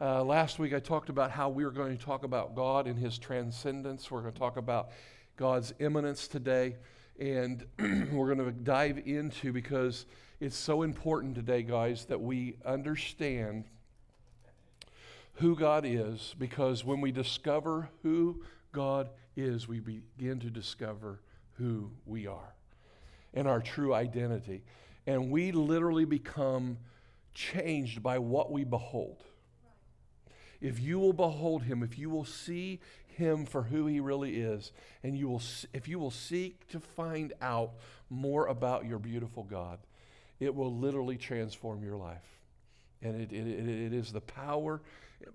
Uh, last week I talked about how we were going to talk about God and His transcendence. We're going to talk about God's immanence today. And we're going to dive into because it's so important today, guys, that we understand who God is. Because when we discover who God is, we begin to discover who we are and our true identity. And we literally become changed by what we behold. If you will behold him, if you will see him for who he really is, and you will, if you will seek to find out more about your beautiful God, it will literally transform your life. And it, it, it is the power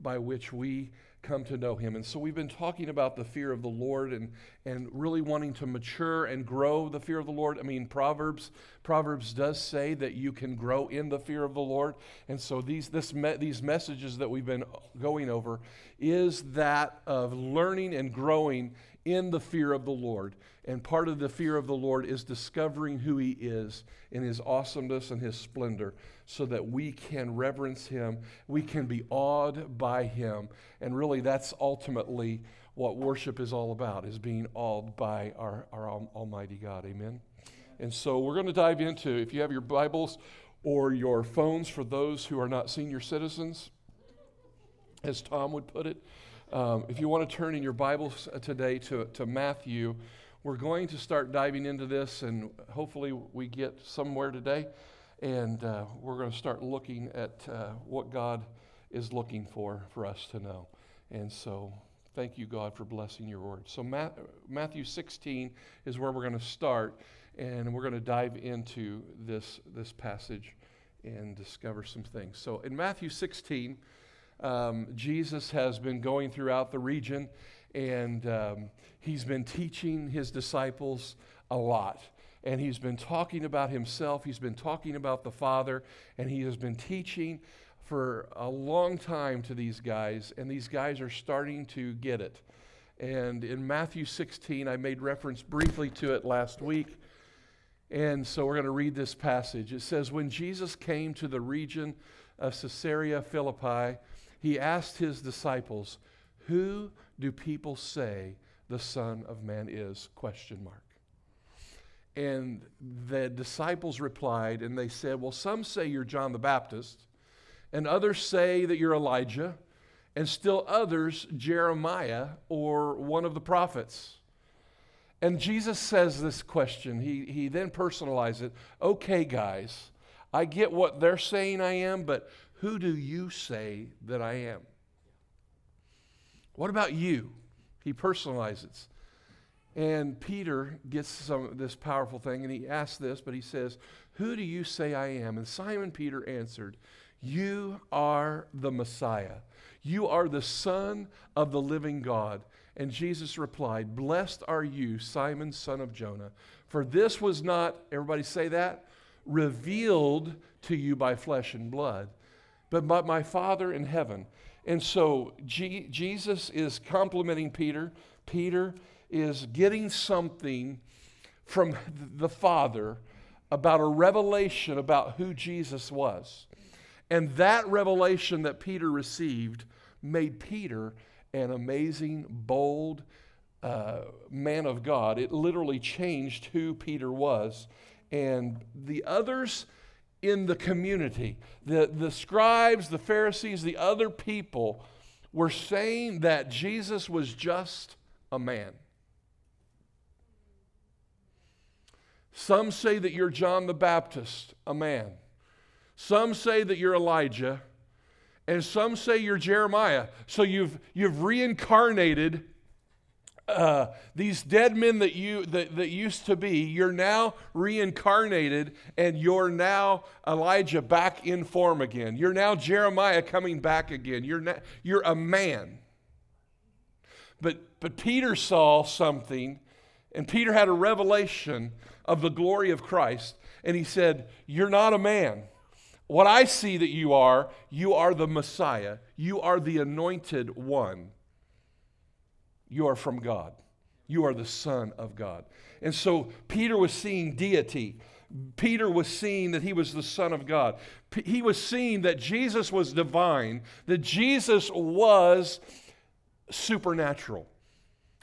by which we come to know him. And so we've been talking about the fear of the Lord and, and really wanting to mature and grow the fear of the Lord. I mean, Proverbs Proverbs does say that you can grow in the fear of the Lord. And so these, this me, these messages that we've been going over is that of learning and growing in the fear of the Lord. And part of the fear of the Lord is discovering who He is in His awesomeness and His splendor so that we can reverence Him. We can be awed by Him. And really, that's ultimately what worship is all about, is being awed by our, our Almighty God. Amen? And so we're going to dive into, if you have your Bibles or your phones for those who are not senior citizens, as Tom would put it, um, if you want to turn in your Bibles today to, to Matthew, we're going to start diving into this, and hopefully we get somewhere today. And uh, we're going to start looking at uh, what God is looking for for us to know. And so, thank you, God, for blessing your word. So, Matthew 16 is where we're going to start, and we're going to dive into this, this passage and discover some things. So, in Matthew 16, um, Jesus has been going throughout the region and um, he's been teaching his disciples a lot. And he's been talking about himself, he's been talking about the Father, and he has been teaching for a long time to these guys, and these guys are starting to get it. And in Matthew 16, I made reference briefly to it last week. And so we're going to read this passage. It says, When Jesus came to the region of Caesarea Philippi, he asked his disciples, Who do people say the Son of Man is? Question mark. And the disciples replied, and they said, Well, some say you're John the Baptist, and others say that you're Elijah, and still others, Jeremiah or one of the prophets. And Jesus says this question. He, he then personalizes it. Okay, guys, I get what they're saying I am, but who do you say that I am? What about you? He personalizes. And Peter gets some this powerful thing, and he asks this, but he says, Who do you say I am? And Simon Peter answered, You are the Messiah. You are the Son of the living God. And Jesus replied, Blessed are you, Simon, son of Jonah, for this was not, everybody say that, revealed to you by flesh and blood, but my Father in heaven. And so G- Jesus is complimenting Peter. Peter is getting something from the Father about a revelation about who Jesus was. And that revelation that Peter received made Peter an amazing, bold uh, man of God. It literally changed who Peter was. And the others in the community. The, the scribes, the Pharisees, the other people were saying that Jesus was just a man. Some say that you're John the Baptist, a man. Some say that you're Elijah. And some say you're Jeremiah. So you've, you've reincarnated uh, these dead men that you that, that used to be, you're now reincarnated, and you're now Elijah back in form again. You're now Jeremiah coming back again. You're na- you're a man. But but Peter saw something, and Peter had a revelation of the glory of Christ, and he said, "You're not a man." What I see that you are, you are the Messiah. You are the anointed one you are from God. You are the Son of God. And so Peter was seeing deity. Peter was seeing that he was the Son of God. P- he was seeing that Jesus was divine, that Jesus was supernatural.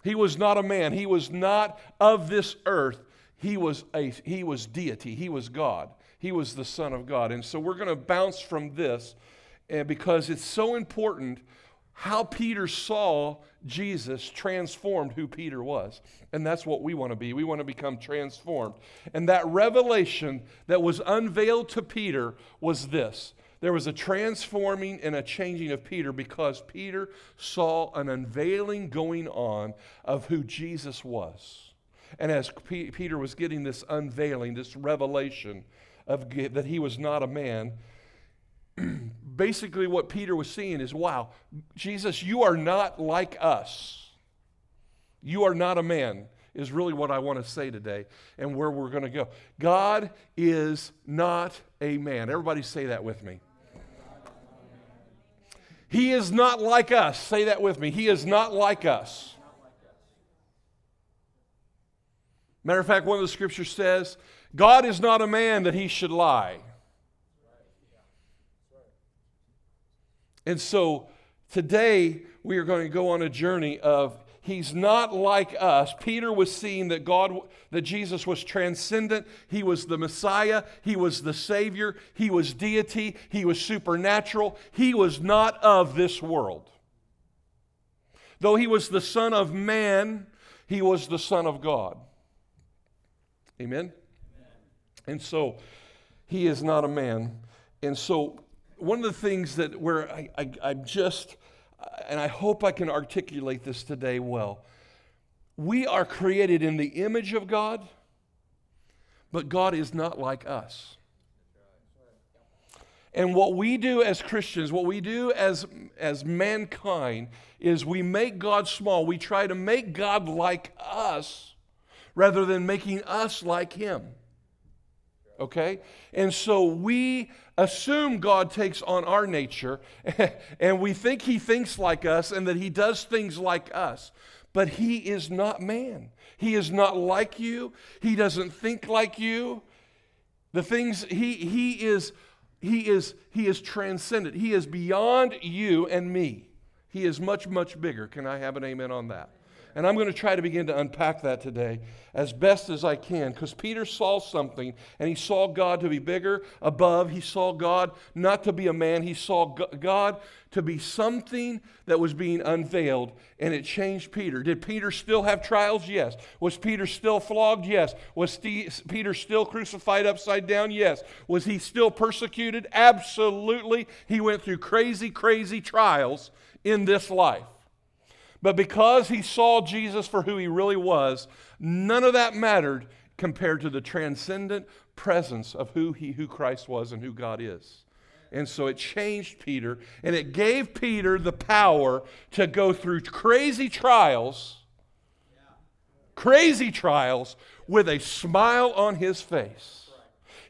He was not a man, he was not of this earth. He was, a, he was deity, he was God, he was the Son of God. And so we're going to bounce from this and because it's so important how Peter saw Jesus transformed who Peter was. And that's what we want to be. We want to become transformed. And that revelation that was unveiled to Peter was this there was a transforming and a changing of Peter because Peter saw an unveiling going on of who Jesus was. And as P- Peter was getting this unveiling, this revelation of that he was not a man, basically what Peter was seeing is wow, Jesus, you are not like us. You are not a man, is really what I want to say today and where we're going to go. God is not a man. Everybody say that with me. He is not like us. Say that with me. He is not like us. Matter of fact, one of the scriptures says, God is not a man that he should lie. And so today we are going to go on a journey of he's not like us. Peter was seeing that God that Jesus was transcendent, he was the Messiah, he was the savior, he was deity, he was supernatural. He was not of this world. Though he was the son of man, he was the son of God. Amen. And so he is not a man. And so one of the things that where I, I, I'm just, and I hope I can articulate this today well. We are created in the image of God, but God is not like us. And what we do as Christians, what we do as, as mankind, is we make God small. We try to make God like us rather than making us like Him. Okay? And so we assume God takes on our nature and we think He thinks like us and that He does things like us. But He is not man. He is not like you. He doesn't think like you. The things He, he is. He is, he is transcendent. He is beyond you and me. He is much, much bigger. Can I have an amen on that? And I'm going to try to begin to unpack that today as best as I can because Peter saw something and he saw God to be bigger, above. He saw God not to be a man, he saw God to be something that was being unveiled and it changed Peter. Did Peter still have trials? Yes. Was Peter still flogged? Yes. Was Peter still crucified upside down? Yes. Was he still persecuted? Absolutely. He went through crazy, crazy trials in this life. But because he saw Jesus for who he really was, none of that mattered compared to the transcendent presence of who he who Christ was and who God is. And so it changed Peter and it gave Peter the power to go through crazy trials, crazy trials with a smile on his face.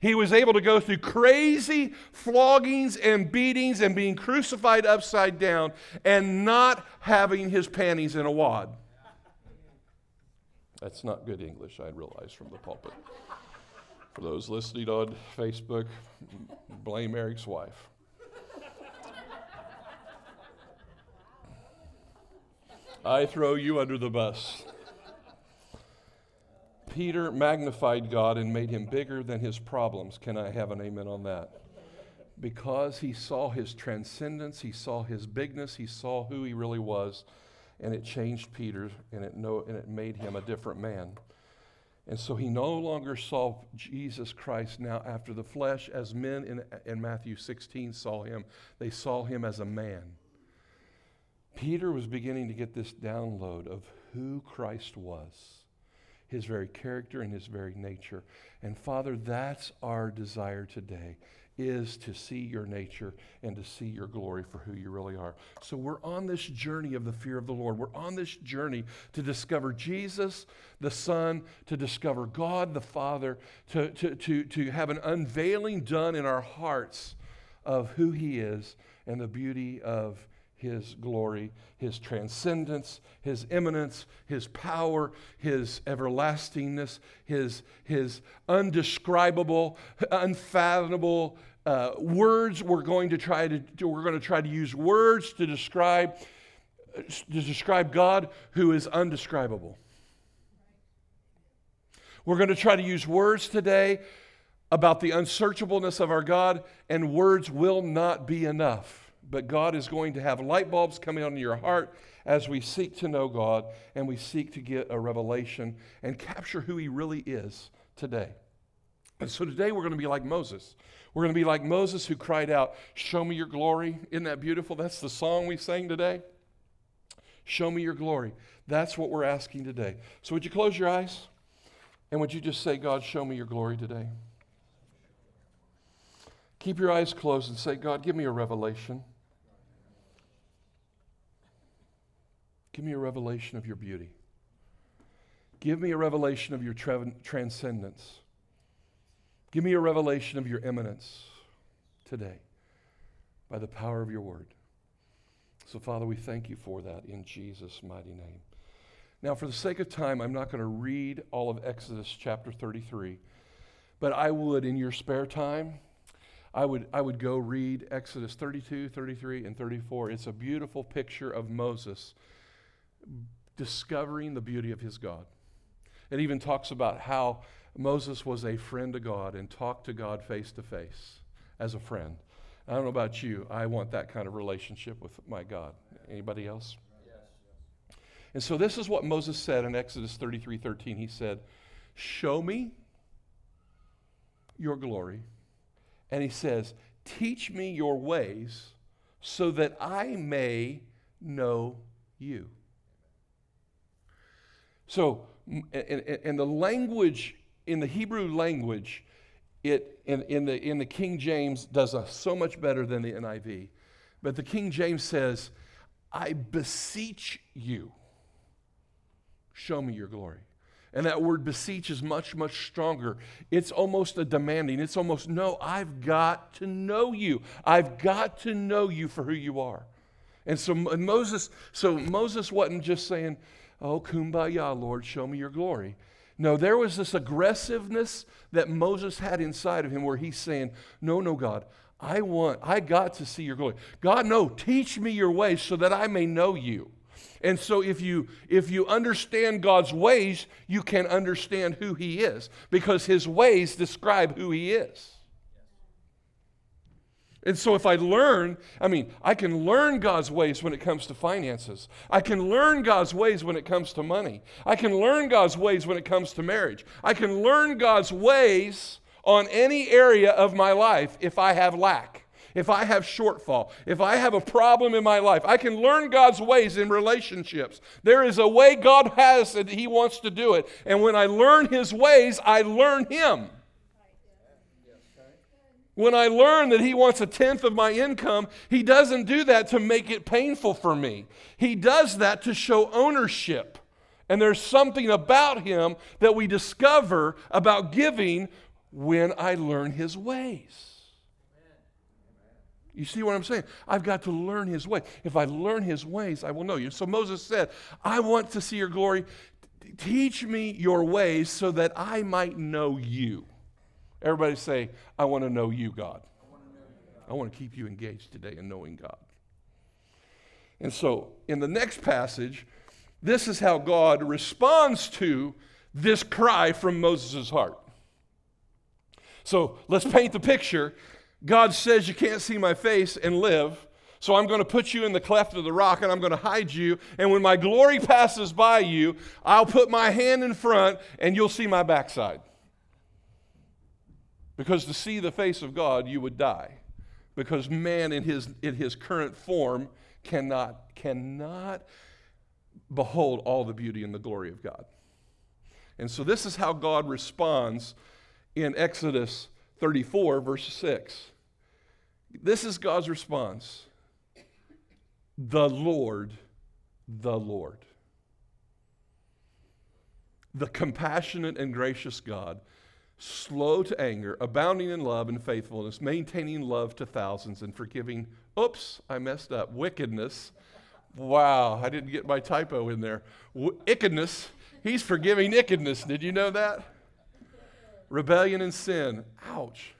He was able to go through crazy floggings and beatings and being crucified upside down and not having his panties in a wad. That's not good English, I realize, from the pulpit. For those listening on Facebook, blame Eric's wife. I throw you under the bus. Peter magnified God and made him bigger than his problems. Can I have an amen on that? Because he saw his transcendence, he saw his bigness, he saw who he really was, and it changed Peter and it, no, and it made him a different man. And so he no longer saw Jesus Christ now after the flesh as men in, in Matthew 16 saw him. They saw him as a man. Peter was beginning to get this download of who Christ was his very character and his very nature. And Father, that's our desire today is to see your nature and to see your glory for who you really are. So we're on this journey of the fear of the Lord. We're on this journey to discover Jesus, the Son, to discover God, the Father, to, to, to, to have an unveiling done in our hearts of who He is and the beauty of his glory, his transcendence, his immanence, his power, his everlastingness, his, his undescribable, unfathomable uh, words. We're going to try to we're going to try to use words to describe to describe God who is undescribable. We're going to try to use words today about the unsearchableness of our God, and words will not be enough. But God is going to have light bulbs coming on in your heart as we seek to know God and we seek to get a revelation and capture who He really is today. And so today we're going to be like Moses. We're going to be like Moses who cried out, Show me your glory. Isn't that beautiful? That's the song we sang today. Show me your glory. That's what we're asking today. So would you close your eyes? And would you just say, God, show me your glory today? Keep your eyes closed and say, God, give me a revelation. Give me a revelation of your beauty. Give me a revelation of your tra- transcendence. Give me a revelation of your immanence today by the power of your word. So, Father, we thank you for that in Jesus' mighty name. Now, for the sake of time, I'm not going to read all of Exodus chapter 33, but I would, in your spare time, I would, I would go read Exodus 32, 33, and 34. It's a beautiful picture of Moses discovering the beauty of his God. It even talks about how Moses was a friend to God and talked to God face to face as a friend. I don't know about you. I want that kind of relationship with my God. Anybody else? And so this is what Moses said in Exodus 33 13. He said, Show me your glory. And he says, Teach me your ways so that I may know you. So, and, the language, in the Hebrew language, it in, in, the, in the King James does a, so much better than the NIV. But the King James says, I beseech you, show me your glory. And that word beseech is much, much stronger. It's almost a demanding. It's almost, no, I've got to know you. I've got to know you for who you are. And so and Moses, so Moses wasn't just saying, Oh, kumbaya, Lord, show me your glory. No, there was this aggressiveness that Moses had inside of him where he's saying, No, no, God, I want, I got to see your glory. God, no, teach me your ways so that I may know you. And so if you if you understand God's ways, you can understand who he is because his ways describe who he is. And so, if I learn, I mean, I can learn God's ways when it comes to finances. I can learn God's ways when it comes to money. I can learn God's ways when it comes to marriage. I can learn God's ways on any area of my life if I have lack, if I have shortfall, if I have a problem in my life. I can learn God's ways in relationships. There is a way God has that He wants to do it. And when I learn His ways, I learn Him. When I learn that he wants a tenth of my income, he doesn't do that to make it painful for me. He does that to show ownership. And there's something about him that we discover about giving when I learn his ways. You see what I'm saying? I've got to learn his way. If I learn his ways, I will know you. So Moses said, I want to see your glory. Teach me your ways so that I might know you. Everybody say, I want to know you, God. I want to keep you engaged today in knowing God. And so, in the next passage, this is how God responds to this cry from Moses' heart. So, let's paint the picture. God says, You can't see my face and live. So I'm going to put you in the cleft of the rock and I'm going to hide you. And when my glory passes by you, I'll put my hand in front and you'll see my backside. Because to see the face of God, you would die. Because man in his, in his current form cannot, cannot behold all the beauty and the glory of God. And so this is how God responds in Exodus 34, verse 6. This is God's response The Lord, the Lord. The compassionate and gracious God slow to anger, abounding in love and faithfulness, maintaining love to thousands, and forgiving, oops, I messed up, wickedness. Wow, I didn't get my typo in there. wickedness. He's forgiving wickedness. Did you know that? Rebellion and sin. Ouch.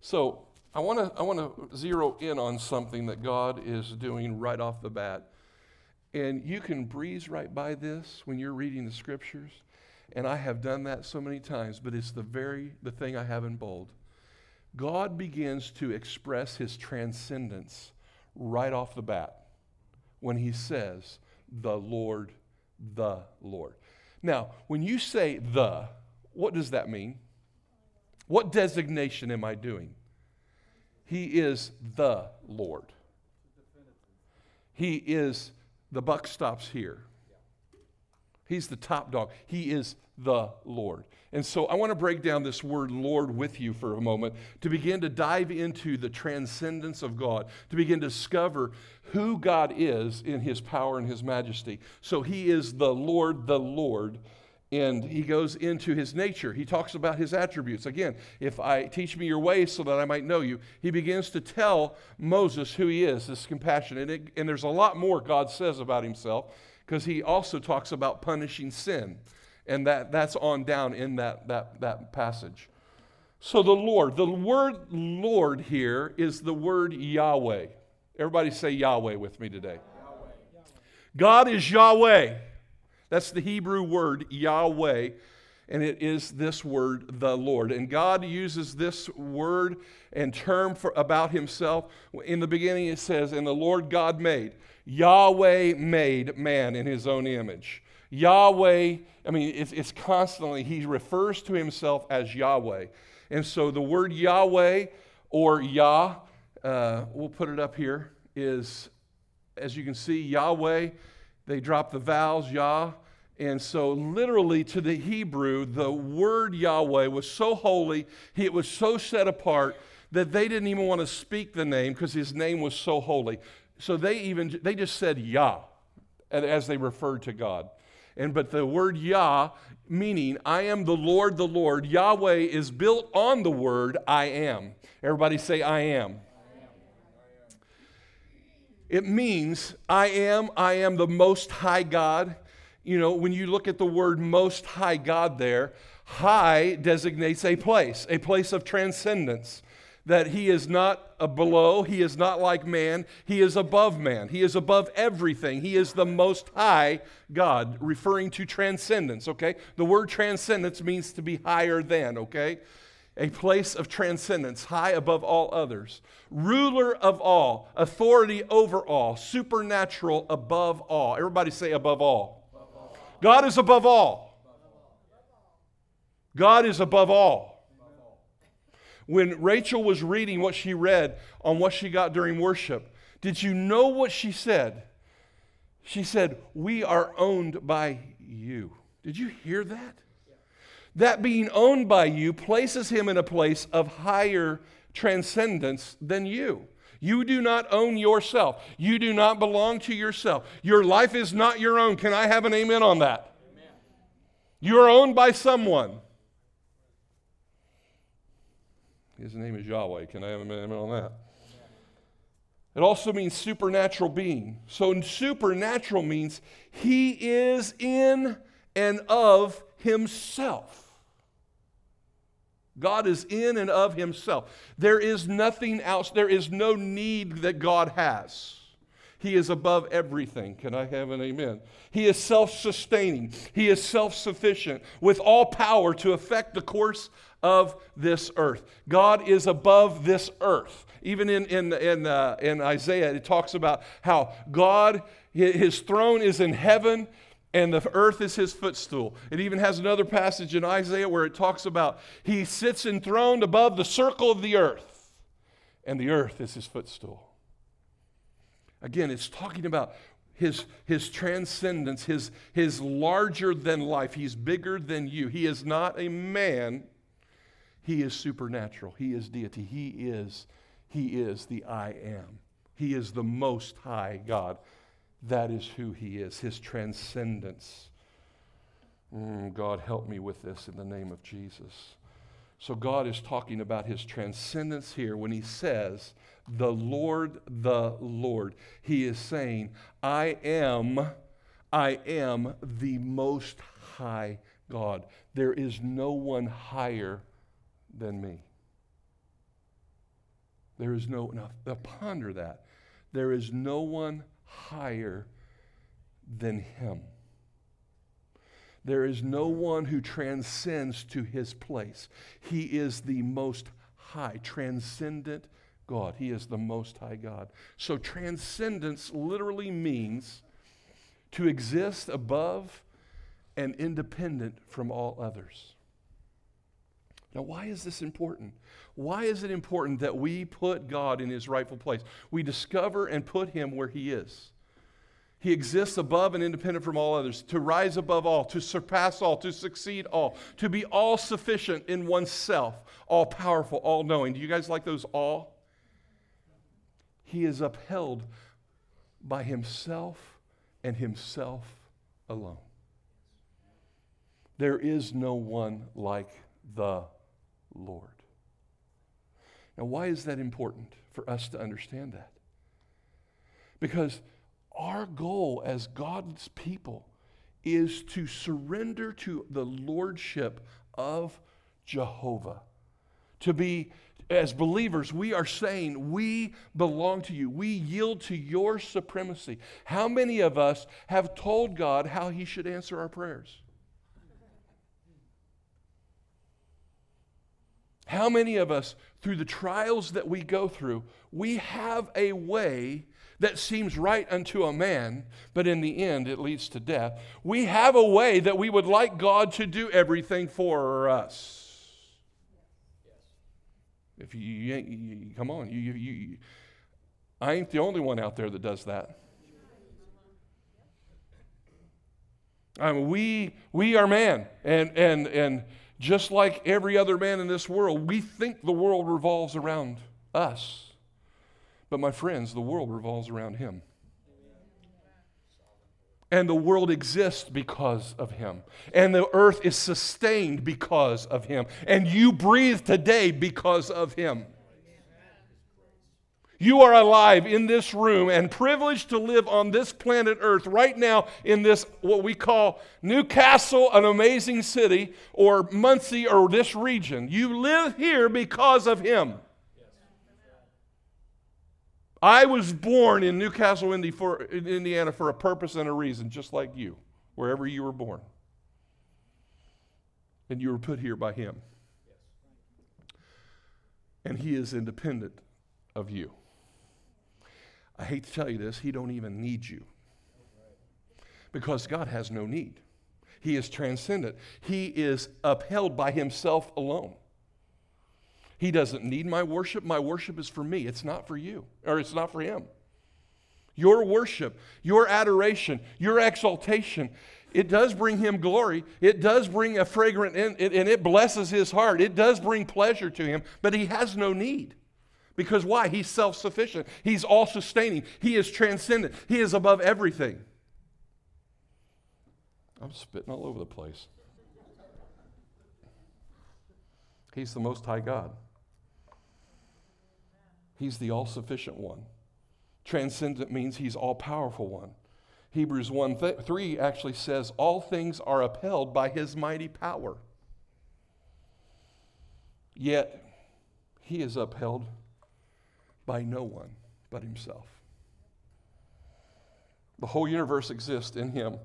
So I want to I want to zero in on something that God is doing right off the bat. And you can breeze right by this when you're reading the scriptures. And I have done that so many times, but it's the very the thing I have in bold. God begins to express his transcendence right off the bat when he says, the Lord, the Lord. Now, when you say the, what does that mean? What designation am I doing? He is the Lord. He is, the buck stops here. He's the top dog. He is the Lord. And so I want to break down this word Lord with you for a moment to begin to dive into the transcendence of God, to begin to discover who God is in his power and his majesty. So he is the Lord, the Lord. And he goes into his nature. He talks about his attributes. Again, if I teach me your ways so that I might know you, he begins to tell Moses who he is, this compassion. And, it, and there's a lot more God says about himself because he also talks about punishing sin. And that, that's on down in that, that, that passage. So the Lord, the word Lord here is the word Yahweh. Everybody say Yahweh with me today. Yahweh. God is Yahweh. That's the Hebrew word Yahweh, and it is this word, the Lord. And God uses this word and term for, about himself. In the beginning, it says, And the Lord God made. Yahweh made man in his own image. Yahweh, I mean, it's, it's constantly, he refers to himself as Yahweh. And so the word Yahweh or Yah, uh, we'll put it up here, is, as you can see, Yahweh, they drop the vowels, Yah. And so, literally, to the Hebrew, the word Yahweh was so holy, it was so set apart that they didn't even want to speak the name because his name was so holy. So they even they just said Yah as they referred to God. And but the word Yah, meaning I am the Lord, the Lord, Yahweh is built on the word I am. Everybody say I am. It means I am, I am the most high God. You know, when you look at the word most high God there, high designates a place, a place of transcendence that he is not below, he is not like man, he is above man, he is above everything, he is the most high God, referring to transcendence, okay? The word transcendence means to be higher than, okay? A place of transcendence, high above all others, ruler of all, authority over all, supernatural above all. Everybody say above all. God is above all. God is above all when Rachel was reading what she read on what she got during worship, did you know what she said? She said, We are owned by you. Did you hear that? That being owned by you places him in a place of higher transcendence than you. You do not own yourself. You do not belong to yourself. Your life is not your own. Can I have an amen on that? Amen. You are owned by someone. His name is Yahweh. Can I have an amen on that? It also means supernatural being. So, supernatural means he is in and of himself. God is in and of himself. There is nothing else, there is no need that God has. He is above everything. Can I have an amen? He is self sustaining, He is self sufficient with all power to affect the course of this earth. God is above this earth. Even in, in, in, uh, in Isaiah, it talks about how God, his throne is in heaven and the earth is his footstool. It even has another passage in Isaiah where it talks about he sits enthroned above the circle of the earth, and the earth is his footstool. Again, it's talking about his, his transcendence, his, his larger than life. He's bigger than you. He is not a man he is supernatural. He is deity. He is, he is the I am. He is the most high God. That is who he is, his transcendence. Mm, God, help me with this in the name of Jesus. So, God is talking about his transcendence here when he says, The Lord, the Lord. He is saying, I am, I am the most high God. There is no one higher than me. There is no, now, ponder that. There is no one higher than him. There is no one who transcends to his place. He is the most high, transcendent God. He is the most high God. So, transcendence literally means to exist above and independent from all others. Now, why is this important? Why is it important that we put God in his rightful place? We discover and put him where he is. He exists above and independent from all others, to rise above all, to surpass all, to succeed all, to be all sufficient in oneself, all powerful, all knowing. Do you guys like those all? He is upheld by himself and himself alone. There is no one like the Lord. Now, why is that important for us to understand that? Because our goal as God's people is to surrender to the lordship of Jehovah. To be, as believers, we are saying, We belong to you. We yield to your supremacy. How many of us have told God how he should answer our prayers? How many of us, through the trials that we go through, we have a way that seems right unto a man, but in the end it leads to death. We have a way that we would like God to do everything for us. If you, you, you come on, you, you, I ain't the only one out there that does that. I mean, we, we are man, and, and, and just like every other man in this world, we think the world revolves around us. But my friends, the world revolves around him. And the world exists because of him. And the earth is sustained because of him. And you breathe today because of him. You are alive in this room and privileged to live on this planet Earth right now in this, what we call New Castle, an amazing city, or Muncie, or this region. You live here because of Him. I was born in New Castle, Indiana for a purpose and a reason, just like you, wherever you were born. And you were put here by Him. And He is independent of you. I hate to tell you this, He don't even need you. Because God has no need. He is transcendent. He is upheld by Himself alone. He doesn't need my worship. My worship is for me, it's not for you, or it's not for him. Your worship, your adoration, your exaltation, it does bring him glory. It does bring a fragrant, and it blesses his heart. It does bring pleasure to him, but he has no need. Because why? He's self sufficient. He's all sustaining. He is transcendent. He is above everything. I'm spitting all over the place. He's the Most High God. He's the all sufficient one. Transcendent means he's all powerful one. Hebrews 1 th- 3 actually says, All things are upheld by his mighty power. Yet, he is upheld by no one but himself. The whole universe exists in him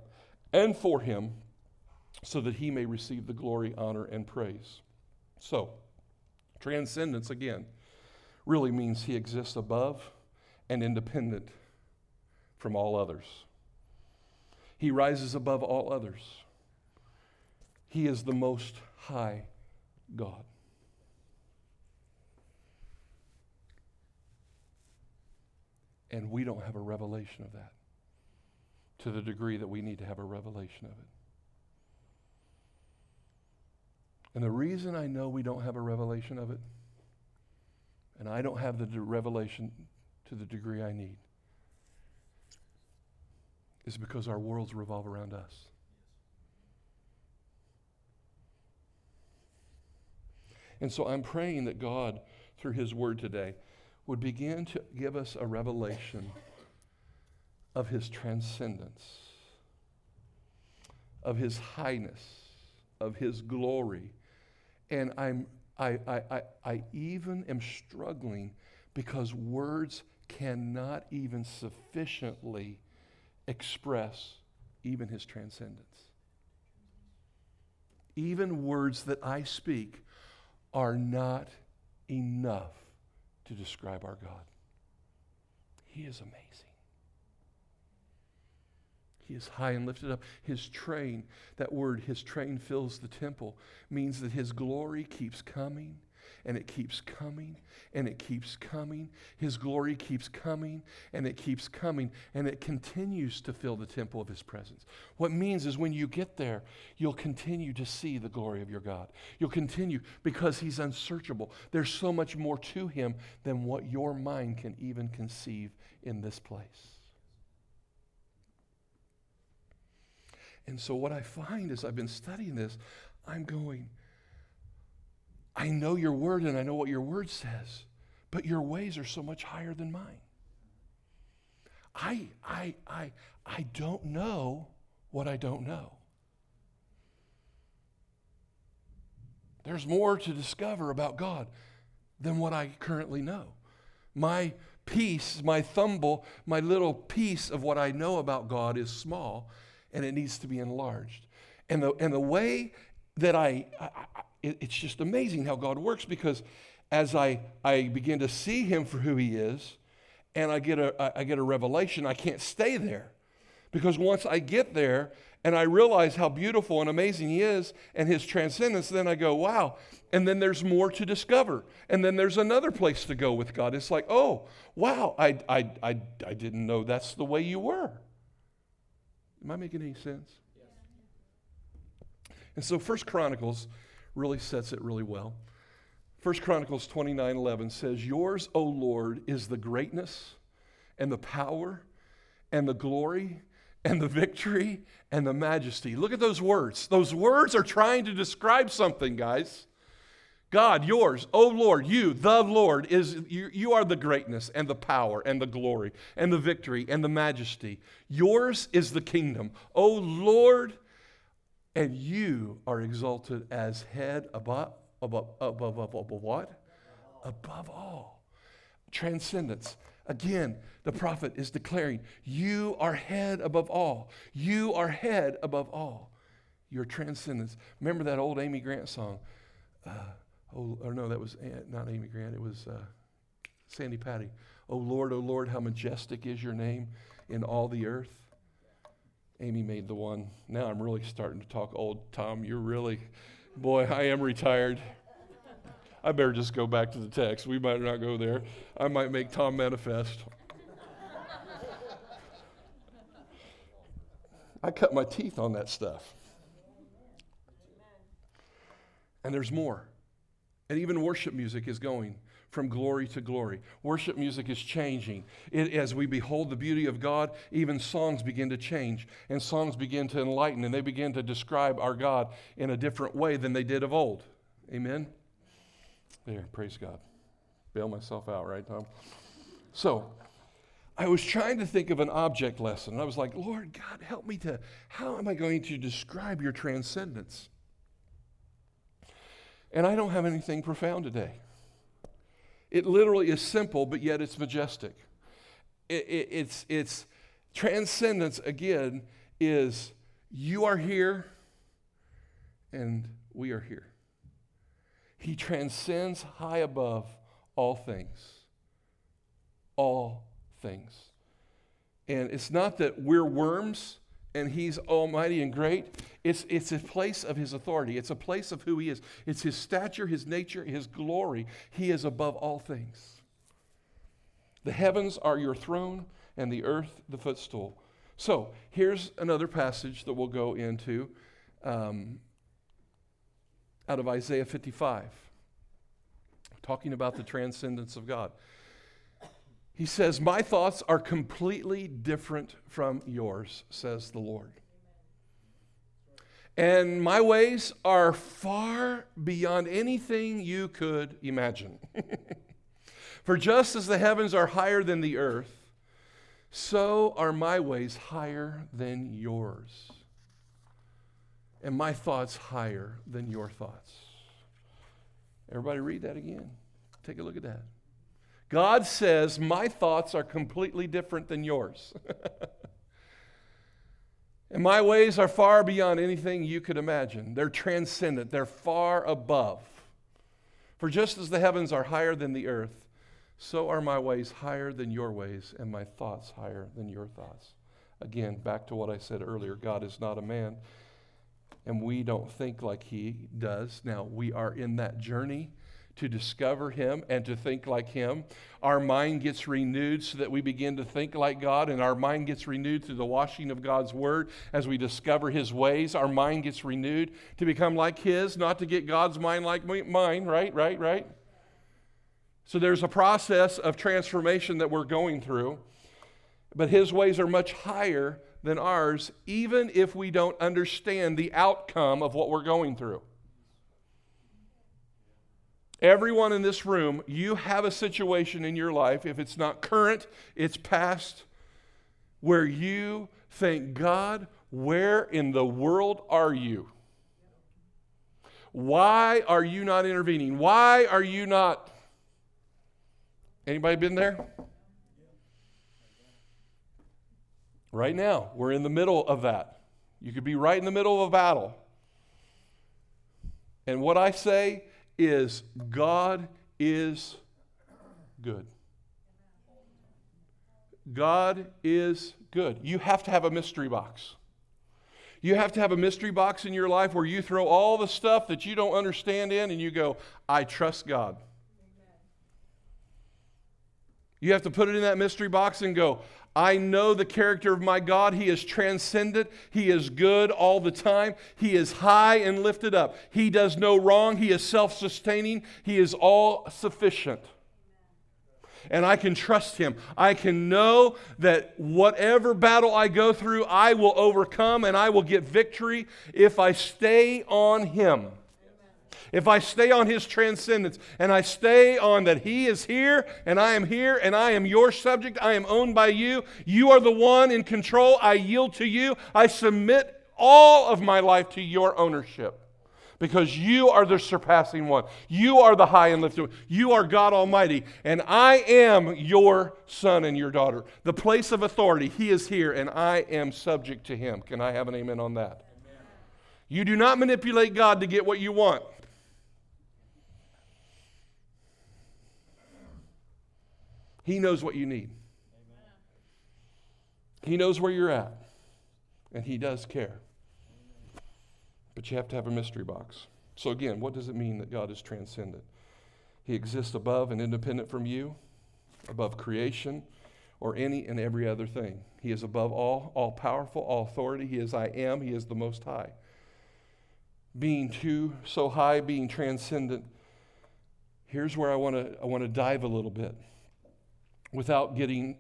and for him so that he may receive the glory, honor, and praise. So, transcendence again really means he exists above and independent from all others. He rises above all others. He is the most high God. And we don't have a revelation of that to the degree that we need to have a revelation of it. And the reason I know we don't have a revelation of it, and I don't have the de- revelation to the degree I need, is because our worlds revolve around us. And so I'm praying that God, through His Word today, would begin to give us a revelation of His transcendence, of His highness, of His glory. And I'm, I, I, I, I even am struggling because words cannot even sufficiently express even His transcendence. Even words that I speak are not enough to describe our God. He is amazing. He is high and lifted up. His train, that word, his train fills the temple, means that his glory keeps coming and it keeps coming and it keeps coming. His glory keeps coming and it keeps coming and it continues to fill the temple of His presence. What means is when you get there, you'll continue to see the glory of your God. You'll continue because He's unsearchable. There's so much more to Him than what your mind can even conceive in this place. And so, what I find as I've been studying this, I'm going, I know your word and I know what your word says, but your ways are so much higher than mine. I, I, I, I don't know what I don't know. There's more to discover about God than what I currently know. My piece, my thumble, my little piece of what I know about God is small and it needs to be enlarged. And the, and the way that I, I, it, it's just amazing how God works because as I, I begin to see him for who he is and I get, a, I get a revelation, I can't stay there. Because once I get there and I realize how beautiful and amazing he is and his transcendence, then I go, wow. And then there's more to discover. And then there's another place to go with God. It's like, oh, wow, I, I, I, I didn't know that's the way you were. Am I making any sense? And so First Chronicles really sets it really well. 1 Chronicles 29 11 says, Yours, O Lord, is the greatness and the power and the glory and the victory and the majesty. Look at those words. Those words are trying to describe something, guys. God, yours, O Lord, you, the Lord, is you, you are the greatness and the power and the glory and the victory and the majesty. Yours is the kingdom. O Lord, and you are exalted as head above, above, above, above, above what? Above all. Transcendence. Again, the prophet is declaring, You are head above all. You are head above all. Your transcendence. Remember that old Amy Grant song? Uh, oh, or no, that was not Amy Grant, it was uh, Sandi Patty. Oh Lord, oh Lord, how majestic is your name in all the earth. Amy made the one. Now I'm really starting to talk old. Tom, you're really, boy, I am retired. I better just go back to the text. We might not go there. I might make Tom manifest. I cut my teeth on that stuff. And there's more. And even worship music is going from glory to glory. Worship music is changing. It, as we behold the beauty of God, even songs begin to change, and songs begin to enlighten, and they begin to describe our God in a different way than they did of old. Amen? There, praise God. Bail myself out, right, Tom? So, I was trying to think of an object lesson. I was like, Lord God, help me to, how am I going to describe your transcendence? And I don't have anything profound today. It literally is simple, but yet it's majestic. It, it, it's, it's transcendence, again, is you are here and we are here. He transcends high above all things. All things. And it's not that we're worms and he's almighty and great. It's, it's a place of his authority. It's a place of who he is. It's his stature, his nature, his glory. He is above all things. The heavens are your throne, and the earth the footstool. So here's another passage that we'll go into um, out of Isaiah 55, talking about the transcendence of God. He says, My thoughts are completely different from yours, says the Lord. And my ways are far beyond anything you could imagine. For just as the heavens are higher than the earth, so are my ways higher than yours, and my thoughts higher than your thoughts. Everybody, read that again. Take a look at that. God says, My thoughts are completely different than yours. and my ways are far beyond anything you could imagine. They're transcendent, they're far above. For just as the heavens are higher than the earth, so are my ways higher than your ways, and my thoughts higher than your thoughts. Again, back to what I said earlier God is not a man, and we don't think like he does. Now, we are in that journey to discover Him and to think like Him. Our mind gets renewed so that we begin to think like God, and our mind gets renewed through the washing of God's Word as we discover His ways. Our mind gets renewed to become like His, not to get God's mind like mine, right? Right? Right? So there's a process of transformation that we're going through, but His ways are much higher than ours, even if we don't understand the outcome of what we're going through. Everyone in this room, you have a situation in your life, if it's not current, it's past, where you think, God, where in the world are you? Why are you not intervening? Why are you not? Anybody been there? Right now, we're in the middle of that. You could be right in the middle of a battle. And what I say is God is good. God is good. You have to have a mystery box. You have to have a mystery box in your life where you throw all the stuff that you don't understand in and you go, I trust God. You have to put it in that mystery box and go, I know the character of my God. He is transcendent. He is good all the time. He is high and lifted up. He does no wrong. He is self sustaining. He is all sufficient. And I can trust Him. I can know that whatever battle I go through, I will overcome and I will get victory if I stay on Him if I stay on His transcendence and I stay on that He is here and I am here and I am your subject, I am owned by you, you are the one in control, I yield to you, I submit all of my life to your ownership. Because you are the surpassing one. You are the high and lifted one. You are God Almighty. And I am your son and your daughter. The place of authority, He is here, and I am subject to Him. Can I have an amen on that? Amen. You do not manipulate God to get what you want. He knows what you need. Amen. He knows where you're at. And He does care. But you have to have a mystery box. So, again, what does it mean that God is transcendent? He exists above and independent from you, above creation, or any and every other thing. He is above all, all powerful, all authority. He is I am. He is the most high. Being too so high, being transcendent. Here's where I want to I want to dive a little bit without getting,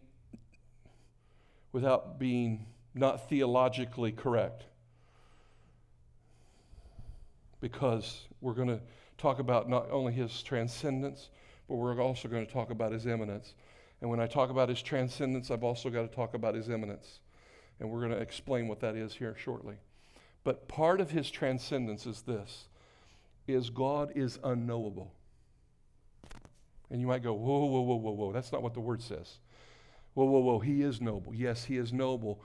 without being not theologically correct. Because we're going to talk about not only his transcendence, but we're also going to talk about his immanence. And when I talk about his transcendence, I've also got to talk about his immanence. And we're going to explain what that is here shortly. But part of his transcendence is this is God is unknowable. And you might go, whoa, whoa, whoa, whoa, whoa. That's not what the word says. Whoa, whoa, whoa. He is noble. Yes, he is noble.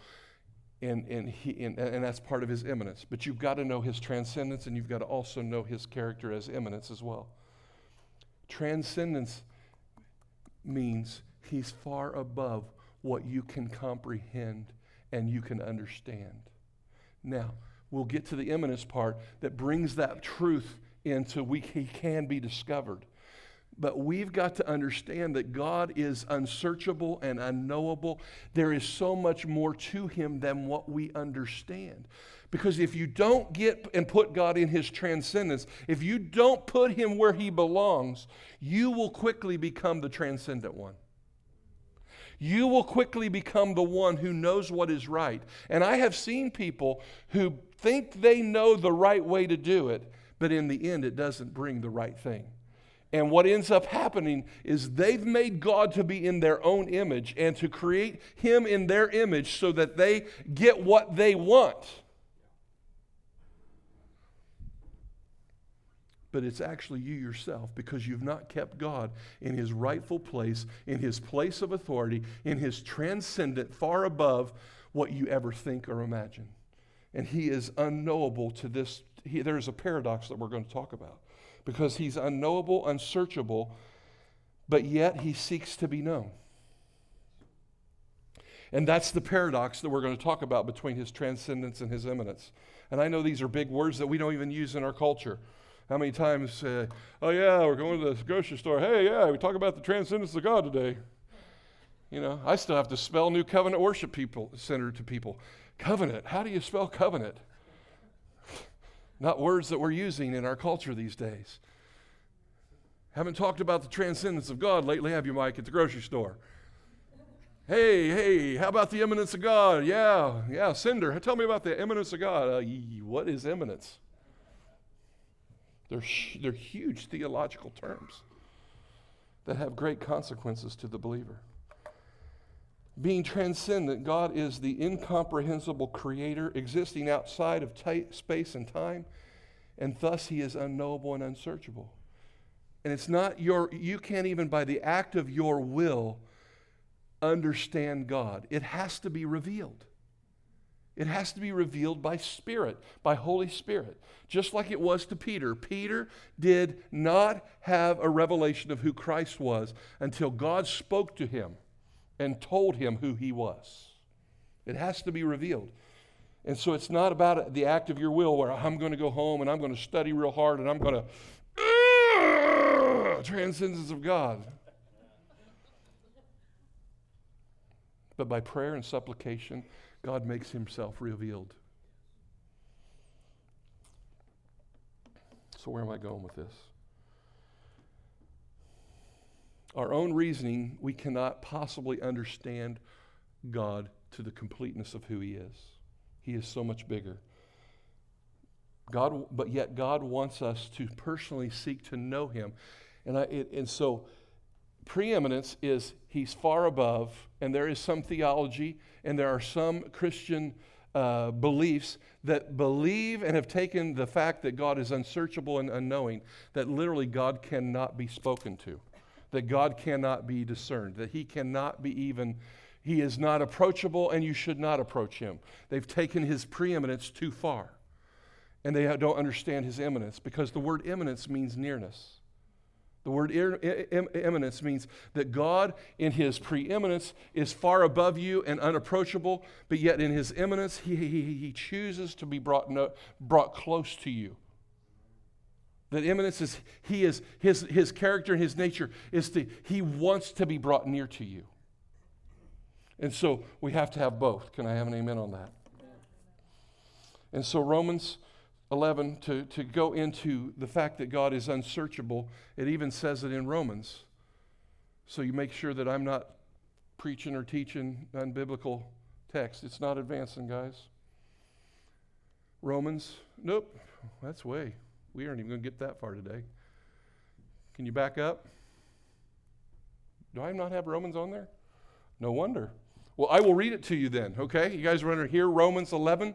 And, and, he, and, and that's part of his immanence. But you've got to know his transcendence and you've got to also know his character as immanence as well. Transcendence means he's far above what you can comprehend and you can understand. Now, we'll get to the immanence part that brings that truth into we, he can be discovered. But we've got to understand that God is unsearchable and unknowable. There is so much more to Him than what we understand. Because if you don't get and put God in His transcendence, if you don't put Him where He belongs, you will quickly become the transcendent one. You will quickly become the one who knows what is right. And I have seen people who think they know the right way to do it, but in the end, it doesn't bring the right thing. And what ends up happening is they've made God to be in their own image and to create Him in their image so that they get what they want. But it's actually you yourself because you've not kept God in His rightful place, in His place of authority, in His transcendent, far above what you ever think or imagine. And He is unknowable to this. He, there's a paradox that we're going to talk about because he's unknowable, unsearchable, but yet he seeks to be known. And that's the paradox that we're going to talk about between his transcendence and his immanence. And I know these are big words that we don't even use in our culture. How many times, uh, oh yeah, we're going to the grocery store. Hey, yeah, we talk about the transcendence of God today. You know, I still have to spell New Covenant Worship people, Center to people. Covenant, how do you spell covenant? Not words that we're using in our culture these days. Haven't talked about the transcendence of God lately, have you, Mike, at the grocery store? Hey, hey, how about the immanence of God? Yeah, yeah, Cinder, tell me about the immanence of God. Uh, what is immanence? They're, they're huge theological terms that have great consequences to the believer. Being transcendent, God is the incomprehensible creator existing outside of t- space and time, and thus he is unknowable and unsearchable. And it's not your, you can't even by the act of your will understand God. It has to be revealed. It has to be revealed by Spirit, by Holy Spirit, just like it was to Peter. Peter did not have a revelation of who Christ was until God spoke to him and told him who he was. It has to be revealed. And so it's not about the act of your will where I'm going to go home and I'm going to study real hard and I'm going to transcendence of God. But by prayer and supplication, God makes himself revealed. So, where am I going with this? Our own reasoning, we cannot possibly understand God to the completeness of who He is. He is so much bigger. God, but yet God wants us to personally seek to know Him, and I, it, and so preeminence is He's far above, and there is some theology, and there are some Christian uh, beliefs that believe and have taken the fact that God is unsearchable and unknowing, that literally God cannot be spoken to that God cannot be discerned, that he cannot be even, he is not approachable, and you should not approach him. They've taken his preeminence too far, and they don't understand his immanence because the word immanence means nearness. The word immanence means that God, in his preeminence, is far above you and unapproachable, but yet in his eminence, he, he, he chooses to be brought, no, brought close to you. That immanence is, he is, his, his character and his nature is to, he wants to be brought near to you. And so we have to have both. Can I have an amen on that? And so Romans 11, to, to go into the fact that God is unsearchable, it even says it in Romans. So you make sure that I'm not preaching or teaching unbiblical text. It's not advancing, guys. Romans, nope, that's way. We aren't even going to get that far today. Can you back up? Do I not have Romans on there? No wonder. Well, I will read it to you then, okay? You guys are under here, Romans 11,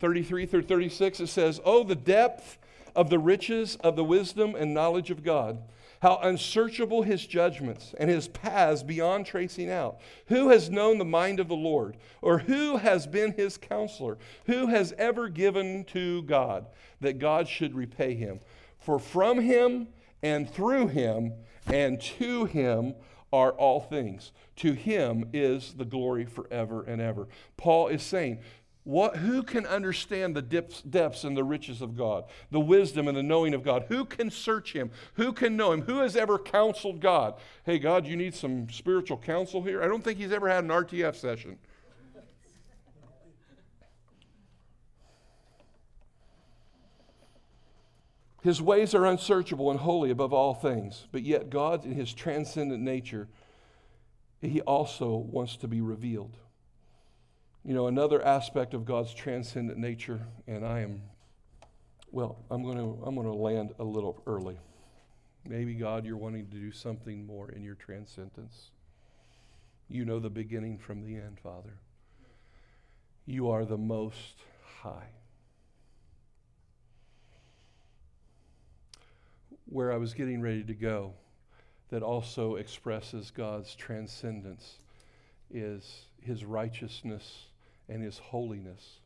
33 through 36. It says, Oh, the depth of the riches of the wisdom and knowledge of God how unsearchable his judgments and his paths beyond tracing out. Who has known the mind of the Lord? Or who has been his counselor? Who has ever given to God that God should repay him? For from him and through him and to him are all things. To him is the glory forever and ever. Paul is saying, what, who can understand the depths, depths and the riches of God, the wisdom and the knowing of God? Who can search Him? Who can know Him? Who has ever counseled God? Hey, God, you need some spiritual counsel here? I don't think He's ever had an RTF session. His ways are unsearchable and holy above all things, but yet God, in His transcendent nature, He also wants to be revealed. You know, another aspect of God's transcendent nature, and I am, well, I'm going to I'm going to land a little early. Maybe, God, you're wanting to do something more in your transcendence. You know the beginning from the end, Father. You are the most high. Where I was getting ready to go, that also expresses God's transcendence, is his righteousness and his holiness.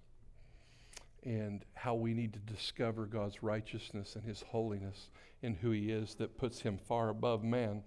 And how we need to discover God's righteousness and his holiness in who he is that puts him far above man.